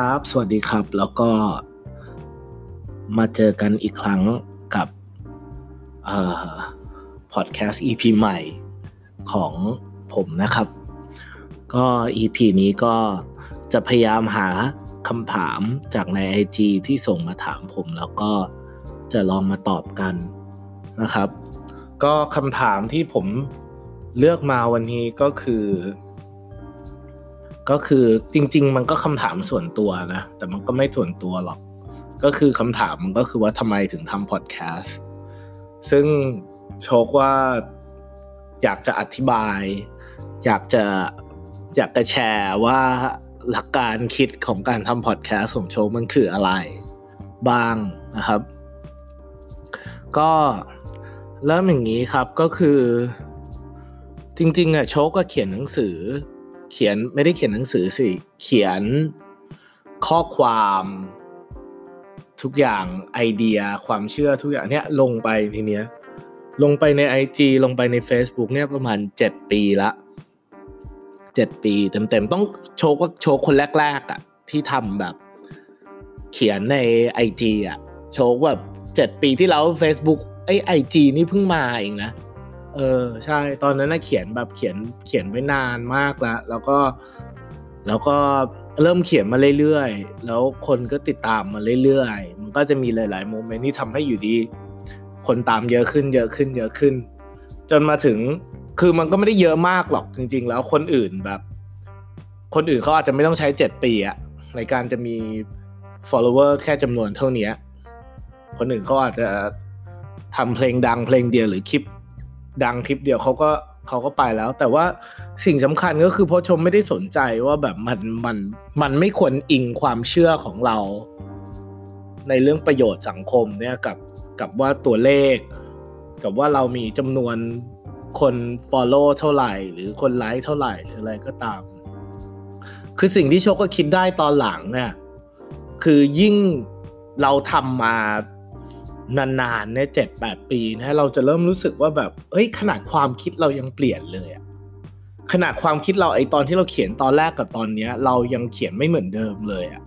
ครับ สวัสดีครับ แล้วก็มาเจอกันอีกครั้งกับพอดแคสต์ EP ใหม่ของผมนะครับ ก็ EP นี้ก็จะพยายามหาคำถามจากใน IG ที่ส่งมาถามผม แล้วก็จะลองมาตอบกันนะครับ ก็คำถามที่ผมเลือกมาวันนี้ก็คือ ก็คือจริง ๆ มันก็คำถามส่วนตัวนะ แต่มันก็ไม่ส่วนตัวหรอก ก็คือคำถามมันก็คือว่าทำไมถึงทำพอดแคสต์ซึ่งโชคว่าอยากจะอธิบาย อยากจะอยากจะแชร์ว่าหลักการคิดของการทำพอดแคสต์ของโชคมันคืออะไร บ้างนะครับ ก็เริ่มอย่างนี้ครับก็คือ จริง ๆอะโชคก็เขียนหนังสือ เขียนไม่ได้เขียนหนังสือสิ เขียนข้อความทุกอย่างไอเดียความเชื่อทุกอย่างเนี้ยลงไปทีเนี้ย ลงไปใน IG ลงไปใน Facebook เนี่ยประมาณ 7 ปีละ 7 ปีเต็มๆ ต้องโชว์ก็โชว์คนแรกๆอะที่ทำแบบ เขียนใน IG อะ โชว์แบบ 7 ปีที่แล้ว Facebook ไอไอจีนี่เพิ่งมาเองนะ เออใช่ตอนนั้นน่ะเขียนแบบเขียนเขียนไว้นานมากแล้วแล้วก็แล้วก็เริ่มเขียนมาเรื่อยๆ แล้วคนก็ติดตามมาเรื่อยๆ มันก็จะมีหลายๆโมเมนต์ที่ทำให้อยู่ดี คนตามเยอะขึ้นเยอะขึ้นเยอะขึ้น จนมาถึงคือมันก็ไม่ได้เยอะมากหรอกจริง ๆ แล้วคนอื่นแบบ คนอื่นเขาอาจจะไม่ต้องใช้เจ็ดปีอะในการจะมี follower แค่จำนวนเท่านี้คนอื่นเขาอาจจะทำเพลงดังเพลงเดียวหรือคลิป ดังคลิปเดียวเขาก็เขาก็ไปแล้ว แต่ว่าสิ่งสำคัญก็คือพอชมไม่ได้สนใจว่าแบบมันมันมันไม่ควรอิงความเชื่อของเรา ในเรื่องประโยชน์สังคมเนี่ยกับกับว่าตัวเลข กับว่าเรามีจำนวนคน follow เท่าไหร่ หรือคนไลค์เท่าไหร่หรืออะไรก็ตาม คือสิ่งที่โชคก็คิดได้ตอนหลังเนี่ย คือยิ่งเราทำมา นานๆเนี่ยเจ็ดแปดปีนะเราจะเริ่มรู้สึกว่าแบบเอ้ยขนาดความคิดเรายังเปลี่ยนเลยอะขนาดความคิดเราไอตอนที่เราเขียนตอนแรกกับตอนเนี้ย เรายังเขียนไม่เหมือนเดิมเลยอะ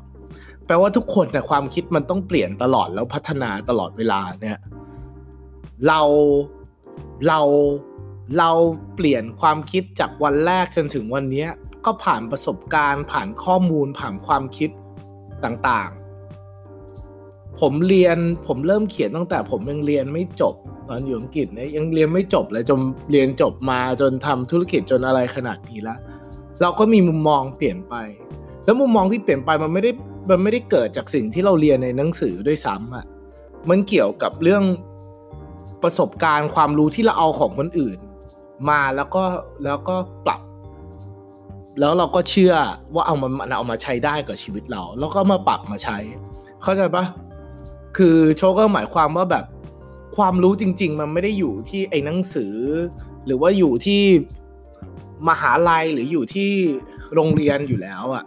แปลว่าทุกคนนะความคิดมันต้องเปลี่ยนตลอดแล้วพัฒนาตลอดเวลาเนี่ยเราเราเราเปลี่ยนความคิดจากวันแรกจนถึงวันนี้ก็ผ่านประสบการณ์ ผ่านข้อมูลผ่านความคิดต่าง ผมเรียนผมเริ่มเขียนตั้งแต่ ผมยังเรียนไม่จบตอนอยู่อังกฤษเนี่ยยังเรียนไม่จบเลยจนเรียนจบมาจนทำธุรกิจจนอะไรขนาดนี้ล้วเราก็มีมุมมองเปลี่ยนไป แล้วมุมมองที่เปลี่ยนไปมันไม่ได้มันไม่ได้เกิดจากสิ่งที่เราเรียนในหนังสือด้วยซ้ำอะมันเกี่ยวกับเรื่องประสบการณ์ความรู้ที่เราเอาของคนอื่น มาแล้วก็แล้วก็ปรับ แล้วเราก็เชื่อว่าเอามันเอามาใช้ได้กับชีวิตเรา แล้วก็มาปรับมาใช้ เข้าใจปะ คือโชก็หมายความว่าแบบความรู้จริง ๆ มันไม่ได้อยู่ที่ไอ้หนังสือ หรือว่าอยู่ที่มหาลัยหรืออยู่ที่โรงเรียนอยู่แล้วอะ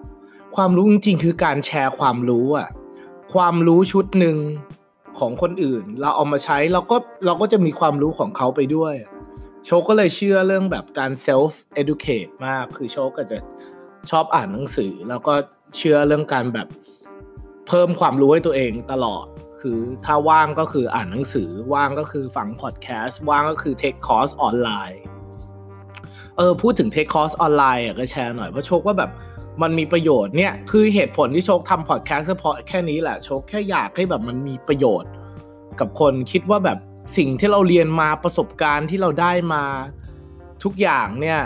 ความรู้จริงๆคือการแชร์ความรู้อะความรู้ชุดหนึ่งของคนอื่น เราเอามาใช้เราก็เราก็จะมีความรู้ของเขาไปด้วย โชคก็เลยเชื่อเรื่องแบบการ self educate มากคือโชคก็จะชอบอ่านหนังสือ แล้วก็เชื่อเรื่องการแบบเพิ่มความรู้ให้ตัวเองตลอด คือถ้าว่างก็คืออ่านหนังสือว่างก็คือฟังพอดแคสต์ว่างก็คือเทคคอร์สออนไลน์เออพูดถึงเทคคอร์สออนไลน์อะก็แชร์หน่อยเพราะโชคว่าแบบมันมีประโยชน์เนี่ยคือเหตุผลที่โชคทำพอดแคสต์เฉพาะแค่นี้แหละโชคแค่อยากให้แบบมันมีประโยชน์ กับคนคิดว่าแบบสิ่งที่เราเรียนมาประสบการณ์ที่เราได้มาทุกอย่างเนี่ย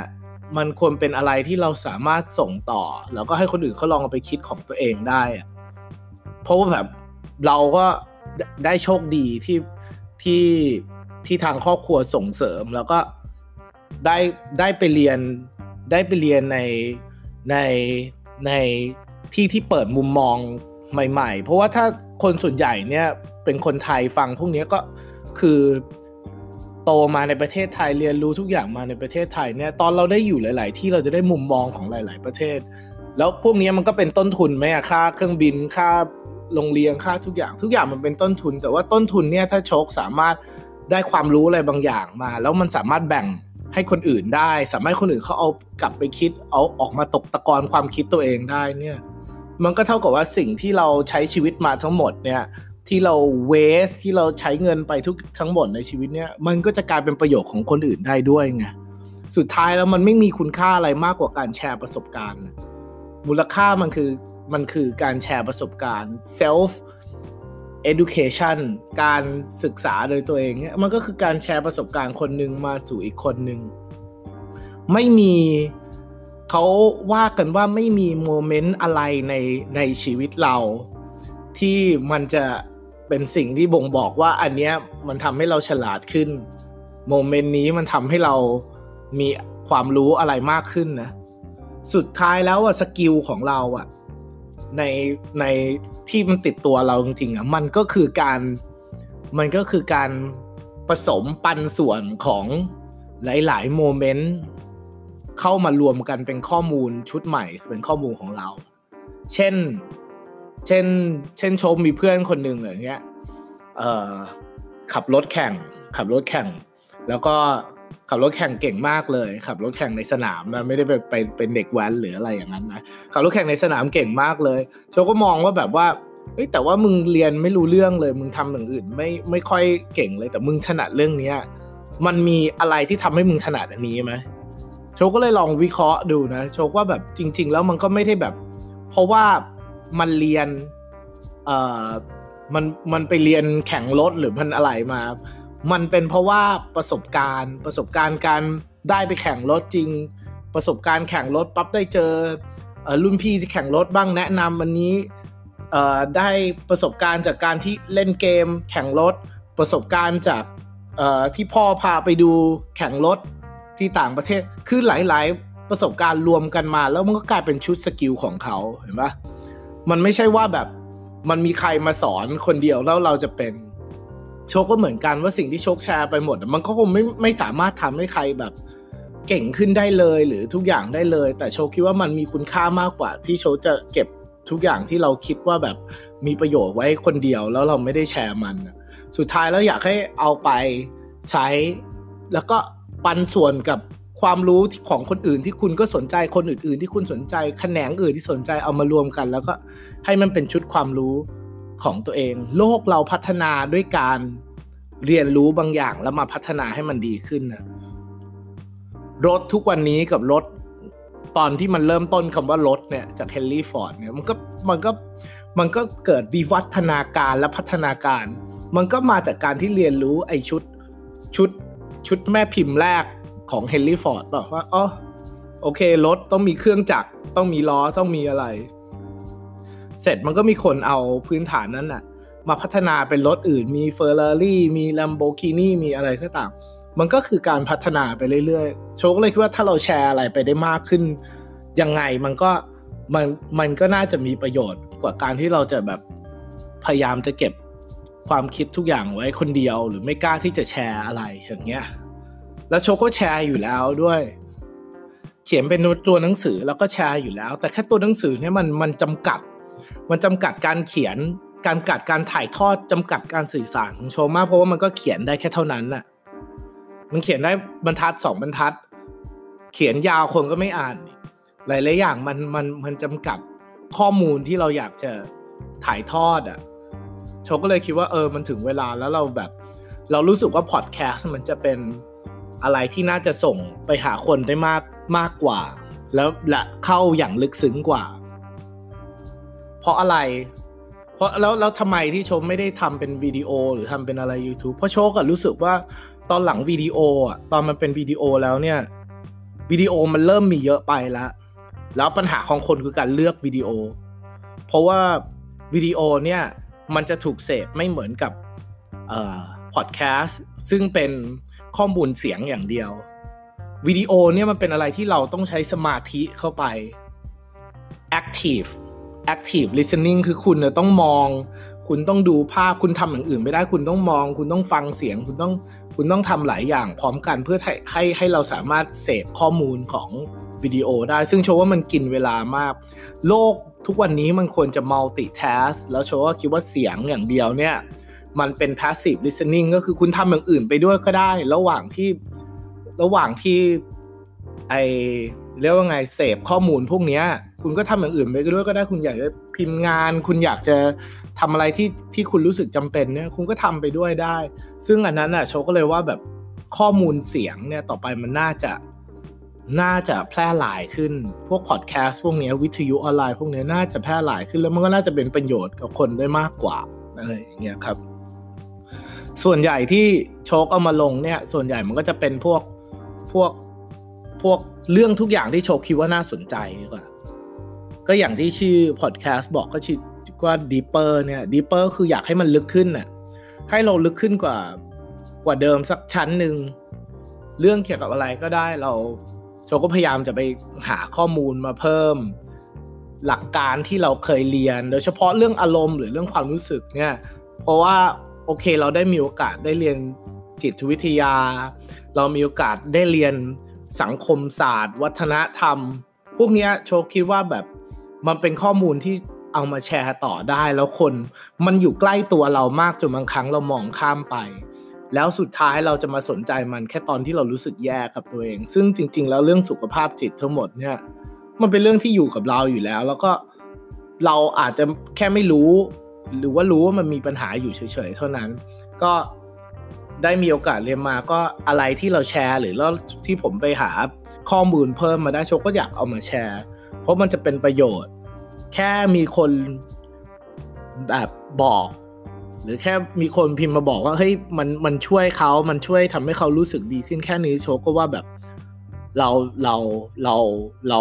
มันควรเป็นอะไรที่เราสามารถส่งต่อ แล้วก็ให้คนอื่นเขาลองเอาไปคิดของตัวเองได้อะเพราะว่าแบบ เราก็ได้โชคดีที่ที่ที่ทางครอบครัวส่งเสริม แล้วก็ได้ได้ไปเรียนได้ไปเรียนในในในที่ที่เปิดมุมมองใหม่ ๆ เพราะว่าถ้าคนส่วนใหญ่เนี่ยเป็นคนไทยฟังพวกนี้ก็คือโตมาในประเทศไทยเรียนรู้ทุกอย่างมาในประเทศไทยเนี่ยตอนเราได้อยู่หลาย ๆ ที่เราจะได้มุมมองของหลาย ๆ ประเทศ แล้วพวกนี้มันก็เป็นต้นทุนไหมอะค่าเครื่องบินค่า โรงเรียนค่าทุกอย่าง ทุกอย่างมันเป็นต้นทุน แต่ว่าต้นทุนเนี่ยถ้าโชคสามารถได้ความรู้อะไรบางอย่างมา แล้วมันสามารถแบ่งให้คนอื่นได้ สามารถคนอื่นเขาเอากลับไปคิดเอาออกมาตกตะกอนความคิดตัวเองได้เนี่ยมันก็เท่ากับว่าสิ่งที่เราใช้ชีวิตมาทั้งหมดเนี่ยที่เราเวสที่เราใช้เงินไปทุกทั้งหมดในชีวิตเนี่ยมันก็จะกลายเป็นประโยชน์ของคนอื่นได้ด้วยไงสุดท้ายแล้วมันไม่มีคุณค่าอะไรมากกว่าการแชร์ประสบการณ์ มูลค่ามันคือ มันคือการแชร์ประสบการณ์ self education การศึกษาโดยตัวเอง มันก็คือการแชร์ประสบการณ์คนหนึ่งมาสู่อีกคนหนึ่ง ไม่มีเขาว่ากันว่าไม่มีโมเมนต์อะไรในในชีวิตเรา ที่มันจะเป็นสิ่งที่บ่งบอกว่าอันเนี้ยมันทำให้เราฉลาดขึ้น โมเมนต์นี้มันทำให้เรามีความรู้อะไรมากขึ้นนะ สุดท้ายแล้วอะสกิลของเราอะ ในในที่มันติดตัวเราจริงๆอะมันก็คือการมันก็คือการผสมปันส่วนของหลาย ๆ โมเมนต์เข้ามารวมกันเป็นข้อมูลชุดใหม่เป็นข้อมูลของเรา เช่น เช่น เช่นชมมีเพื่อนคนหนึ่งอย่างเงี้ยขับรถแข่ง ขับรถแข่ง แล้วก็ ขับรถแข่งเก่งมากเลยขับรถแข่งในสนามนะไม่ได้ไปไปเป็นเด็กแว้นหรืออะไรอย่างนั้นนะขับรถแข่งในสนามเก่งมากเลยโชก็มองว่าแบบว่าเฮ้ยแต่ว่ามึงเรียนไม่รู้เรื่องเลย มึงทำอย่างอื่นไม่ไม่ค่อยเก่งเลย แต่มึงถนัดเรื่องเนี้ยมันมีอะไรที่ทำให้มึงถนัดอันนี้ไหมโชก็เลยลองวิเคราะห์ดูนะโชกว่าแบบจริง ๆ แล้วมันก็ไม่ได้แบบ เพราะว่ามันเรียนเอ่อมันมันไปเรียนแข่งรถหรือมันอะไรมา มันเป็นเพราะว่าประสบการณ์ ประสบการณ์การได้ไปแข่งรถจริง ประสบการณ์แข่งรถปั๊บได้เจอรุ่นพี่ที่แข่งรถบ้างแนะนำวันนี้ได้ประสบการณ์จากการที่เล่นเกม แข่งรถ ประสบการณ์จากที่พ่อพาไปดูแข่งรถที่ต่างประเทศ คือหลาย ๆ ประสบการณ์รวมกันมา แล้วมันก็กลายเป็นชุด skill ของเขาเห็นปะมันไม่ใช่ว่าแบบมันมีใครมาสอนคนเดียวแล้วเราจะเป็น โชคก็เหมือนกันว่าสิ่งที่โชคแชร์ไปหมด มันก็คงไม่ไม่สามารถทำให้ใครแบบ เก่งขึ้นได้เลยหรือทุกอย่างได้เลย แต่โชคคิดว่ามันมีคุณค่ามากกว่า ที่โชคจะเก็บทุกอย่างที่เราคิดว่าแบบมีประโยชน์ไว้คนเดียวแล้วเราไม่ได้แชร์มัน สุดท้ายแล้วอยากให้เอาไปใช้ แล้วก็ปันส่วนกับความรู้ของคนอื่นที่คุณก็สนใจคนอื่น ๆ ที่คุณสนใจแขนงอื่นที่สนใจเอามารวมกัน แล้วก็ให้มันเป็นชุดความรู้ ของตัวเอง โลกเราพัฒนาด้วยการเรียนรู้บางอย่างแล้วมาพัฒนาให้มันดีขึ้นนะรถทุกวันนี้กับรถตอนที่มันเริ่มต้นคำว่ารถเนี่ยจากเฮนรี่ฟอร์ดเนี่ยมันก็มันก็มันก็เกิดวิวัฒนาการและพัฒนาการ มันก็มาจากการที่เรียนรู้ไอชุดชุดชุดแม่พิมพ์แรกของเฮนรี่ฟอร์ดบอกว่าอ๋อโอเครถต้องมีเครื่องจักรต้องมีล้อต้องมีอะไร เสร็จมันก็มีคนเอาพื้นฐานนั้นน่ะ มาพัฒนาเป็นรถอื่น มีเฟอร์รารี่มีลัมโบกินีมีอะไรก็ตาม มันก็คือการพัฒนาไปเรื่อยๆ โชคเลยคิดว่าถ้าเราแชร์อะไรไปได้มากขึ้น ยังไงมันก็มันมันก็น่าจะมีประโยชน์กว่าการที่เราจะแบบพยายามจะเก็บความคิดทุกอย่างไว้คนเดียวหรือไม่กล้าที่จะแชร์อะไรอย่างเงี้ย แล้วโชก็แชร์อยู่แล้วด้วย เขียนเป็นตัวหนังสือแล้วก็แชร์อยู่แล้ว แต่แค่ตัวหนังสือเนี่ยมันมันจำกัด มันจำกัดการเขียนการกัดการถ่ายทอดจำกัดการสื่อสารของโชมากเพราะว่ามันก็เขียนได้แค่เท่านั้นน่ะ มันเขียนได้บรรทัดสองบรรทัด เขียนยาวคนก็ไม่อ่าน หลายๆอย่างมันมันมันจำกัดข้อมูลที่เราอยากจะถ่ายทอดอะโชก็เลยคิดว่าเออมันถึงเวลาแล้วเราแบบ เรารู้สึกว่าพอดแคสต์มันจะเป็นอะไรที่น่าจะส่งไปหาคนได้มากมากกว่า แล้วและเข้าอย่างลึกซึ้งกว่า เพราะอะไร เพราะแล้วแล้วทำไมที่ชคไม่ได้ทำเป็นวิดีโอหรือทำเป็นอะไร YouTube เพราะโชคก็รู้สึกว่าตอนหลังวิดีโออะตอนมันเป็นวิดีโอแล้วเนี่ยวิดีโอมันเริ่มมีเยอะไปแล้วแล้วปัญหาของคนคือการเลือกวิดีโอ เพราะว่าวิดีโอเนี่ยมันจะถูกเสพไม่เหมือนกับพอดแคสต์ซึ่งเป็นข้อมูลเสียงอย่างเดียววิดีโอเนี่ยมันเป็นอะไรที่เราต้องใช้สมาธิเข้าไป active active listening คือคุณต้องมอง คุณต้องดูภาพคุณทำอย่างอื่นไม่ได้ คุณต้องมอง คุณต้องฟังเสียง คุณต้องคุณต้องทำหลายอย่างพร้อมกันเพื่อให้ให้ให้เราสามารถเสพข้อมูลของวิดีโอได้ ซึ่งโชว์ว่ามันกินเวลามาก โลกทุกวันนี้มันควรจะ multitask แล้วโชว์ว่าคิดว่าเสียงอย่างเดียวเนี่ยมันเป็น passive listening ก็คือคุณทำอย่างอื่นไปด้วยก็ได้ ระหว่างที่ระหว่างที่ไอเรียกว่าไงเสพข้อมูลพวกนี้ คุณก็ทำอย่างอื่นไปด้วยก็ได้คุณอยากจะพิมพ์งาน คุณอยากจะทำอะไรที่ที่คุณรู้สึกจำเป็นเนี่ยคุณก็ทำไปด้วยได้ ซึ่งอันนั้นอะโชก็เลยว่าแบบข้อมูลเสียงเนี่ยต่อไปมันน่าจะน่าจะแพร่หลายขึ้น พวกพอดแคสต์พวกนี้วิทยุออนไลน์พวกนี้น่าจะแพร่หลายขึ้นแล้วมันก็น่าจะเป็นประโยชน์กับคนได้มากกว่าอะไรอย่างเงี้ยครับ ส่วนใหญ่ที่โชคเอามาลงเนี่ย ส่วนใหญ่มันก็จะเป็นพวกพวกพวกเรื่องทุกอย่างที่โชคคิดว่าน่าสนใจดีกว่า ก็อย่างที่ชื่อพอดแคสต์บอกก็ชื่อว่า deeper เนี่ย deeper คืออยากให้มันลึกขึ้นน่ะให้เราลึกขึ้นกว่ากว่าเดิมสักชั้นหนึ่งเรื่องเกี่ยวกับอะไรก็ได้เราโชก็พยายามจะไปหาข้อมูลมาเพิ่ม หลักการที่เราเคยเรียน โดยเฉพาะเรื่องอารมณ์หรือเรื่องความรู้สึกเนี่ยเพราะว่าโอเคเราได้มีโอกาสได้เรียนจิตวิทยา เรามีโอกาสได้เรียนสังคมศาสตร์ วัฒนธรรม พวกนี้โชคิดว่าแบบ มันเป็นข้อมูลที่เอามาแชร์ต่อได้ แล้วคนมันอยู่ใกล้ตัวเรามากจนบางครั้งเรามองข้ามไป แล้วสุดท้ายเราจะมาสนใจมันแค่ตอนที่เรารู้สึกแย่กับตัวเอง ซึ่งจริง ๆ แล้วเรื่องสุขภาพจิตทั้งหมดเนี่ยมันเป็นเรื่องที่อยู่กับเราอยู่แล้ว แล้วก็เราอาจจะแค่ไม่รู้ หรือว่ารู้ว่ามันมีปัญหาอยู่เฉยๆเท่านั้น ก็ได้มีโอกาสเรียนมาก็อะไรที่เราแชร์ หรือแล้วที่ผมไปหาข้อมูลเพิ่มมาได้โชคก็อยากเอามาแชร์ เพราะมันจะเป็นประโยชน์ แค่มีคนแบบบอก หรือแค่มีคนพิมพ์มาบอกว่าเฮ้ยมันมันช่วยเขามันช่วยทำให้เขารู้สึกดีขึ้นแค่นี้โชก็ว่าแบบเราเราเราเรา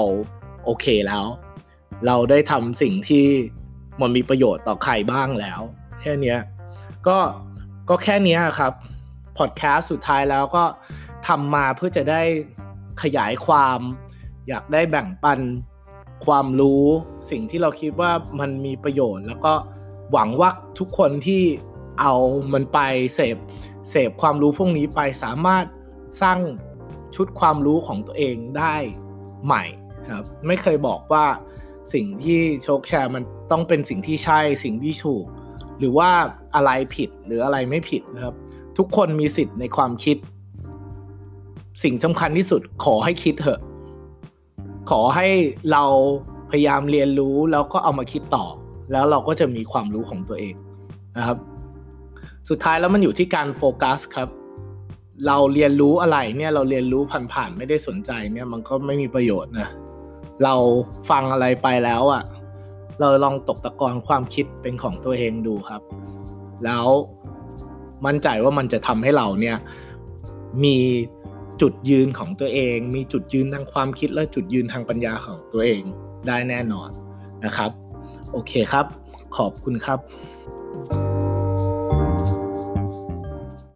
โอเคแล้ว เราได้ทำสิ่งที่มันมีประโยชน์ต่อใครบ้างแล้ว แค่นี้ก็ก็แค่นี้ครับพอดแคสต์สุดท้ายแล้วก็ทำมาเพื่อจะได้ขยายความ อยากได้แบ่งปัน ความรู้สิ่งที่เราคิดว่ามันมีประโยชน์ แล้วก็หวังว่าทุกคนที่เอามันไปเสพเสพความรู้พวกนี้ไปสามารถสร้างชุดความรู้ของตัวเองได้ใหม่ครับไม่เคยบอกว่าสิ่งที่โชคแชร์มันต้องเป็นสิ่งที่ใช่สิ่งที่ถูก หรือว่าอะไรผิดหรืออะไรไม่ผิดนะครับ ทุกคนมีสิทธิ์ในความคิด สิ่งสำคัญที่สุดขอให้คิดเถอะ ขอให้เราพยายามเรียนรู้แล้วก็เอามาคิดต่อ แล้วเราก็จะมีความรู้ของตัวเองนะครับ สุดท้ายแล้วมันอยู่ที่การโฟกัสครับ เราเรียนรู้อะไรเนี่ยเราเรียนรู้ผ่านๆไม่ได้สนใจเนี่ยมันก็ไม่มีประโยชน์นะเราฟังอะไรไปแล้วอะ่ะ เราลองตกตะกอนความคิดเป็นของตัวเองดูครับ แล้วมั่นใจว่ามันจะทำให้เราเนี่ยมี จุดยืนของตัวเอง มีจุดยืนทางความคิดและจุดยืนทางปัญญาของตัวเองได้แน่นอนนะครับ โอเคครับ ขอบคุณครับ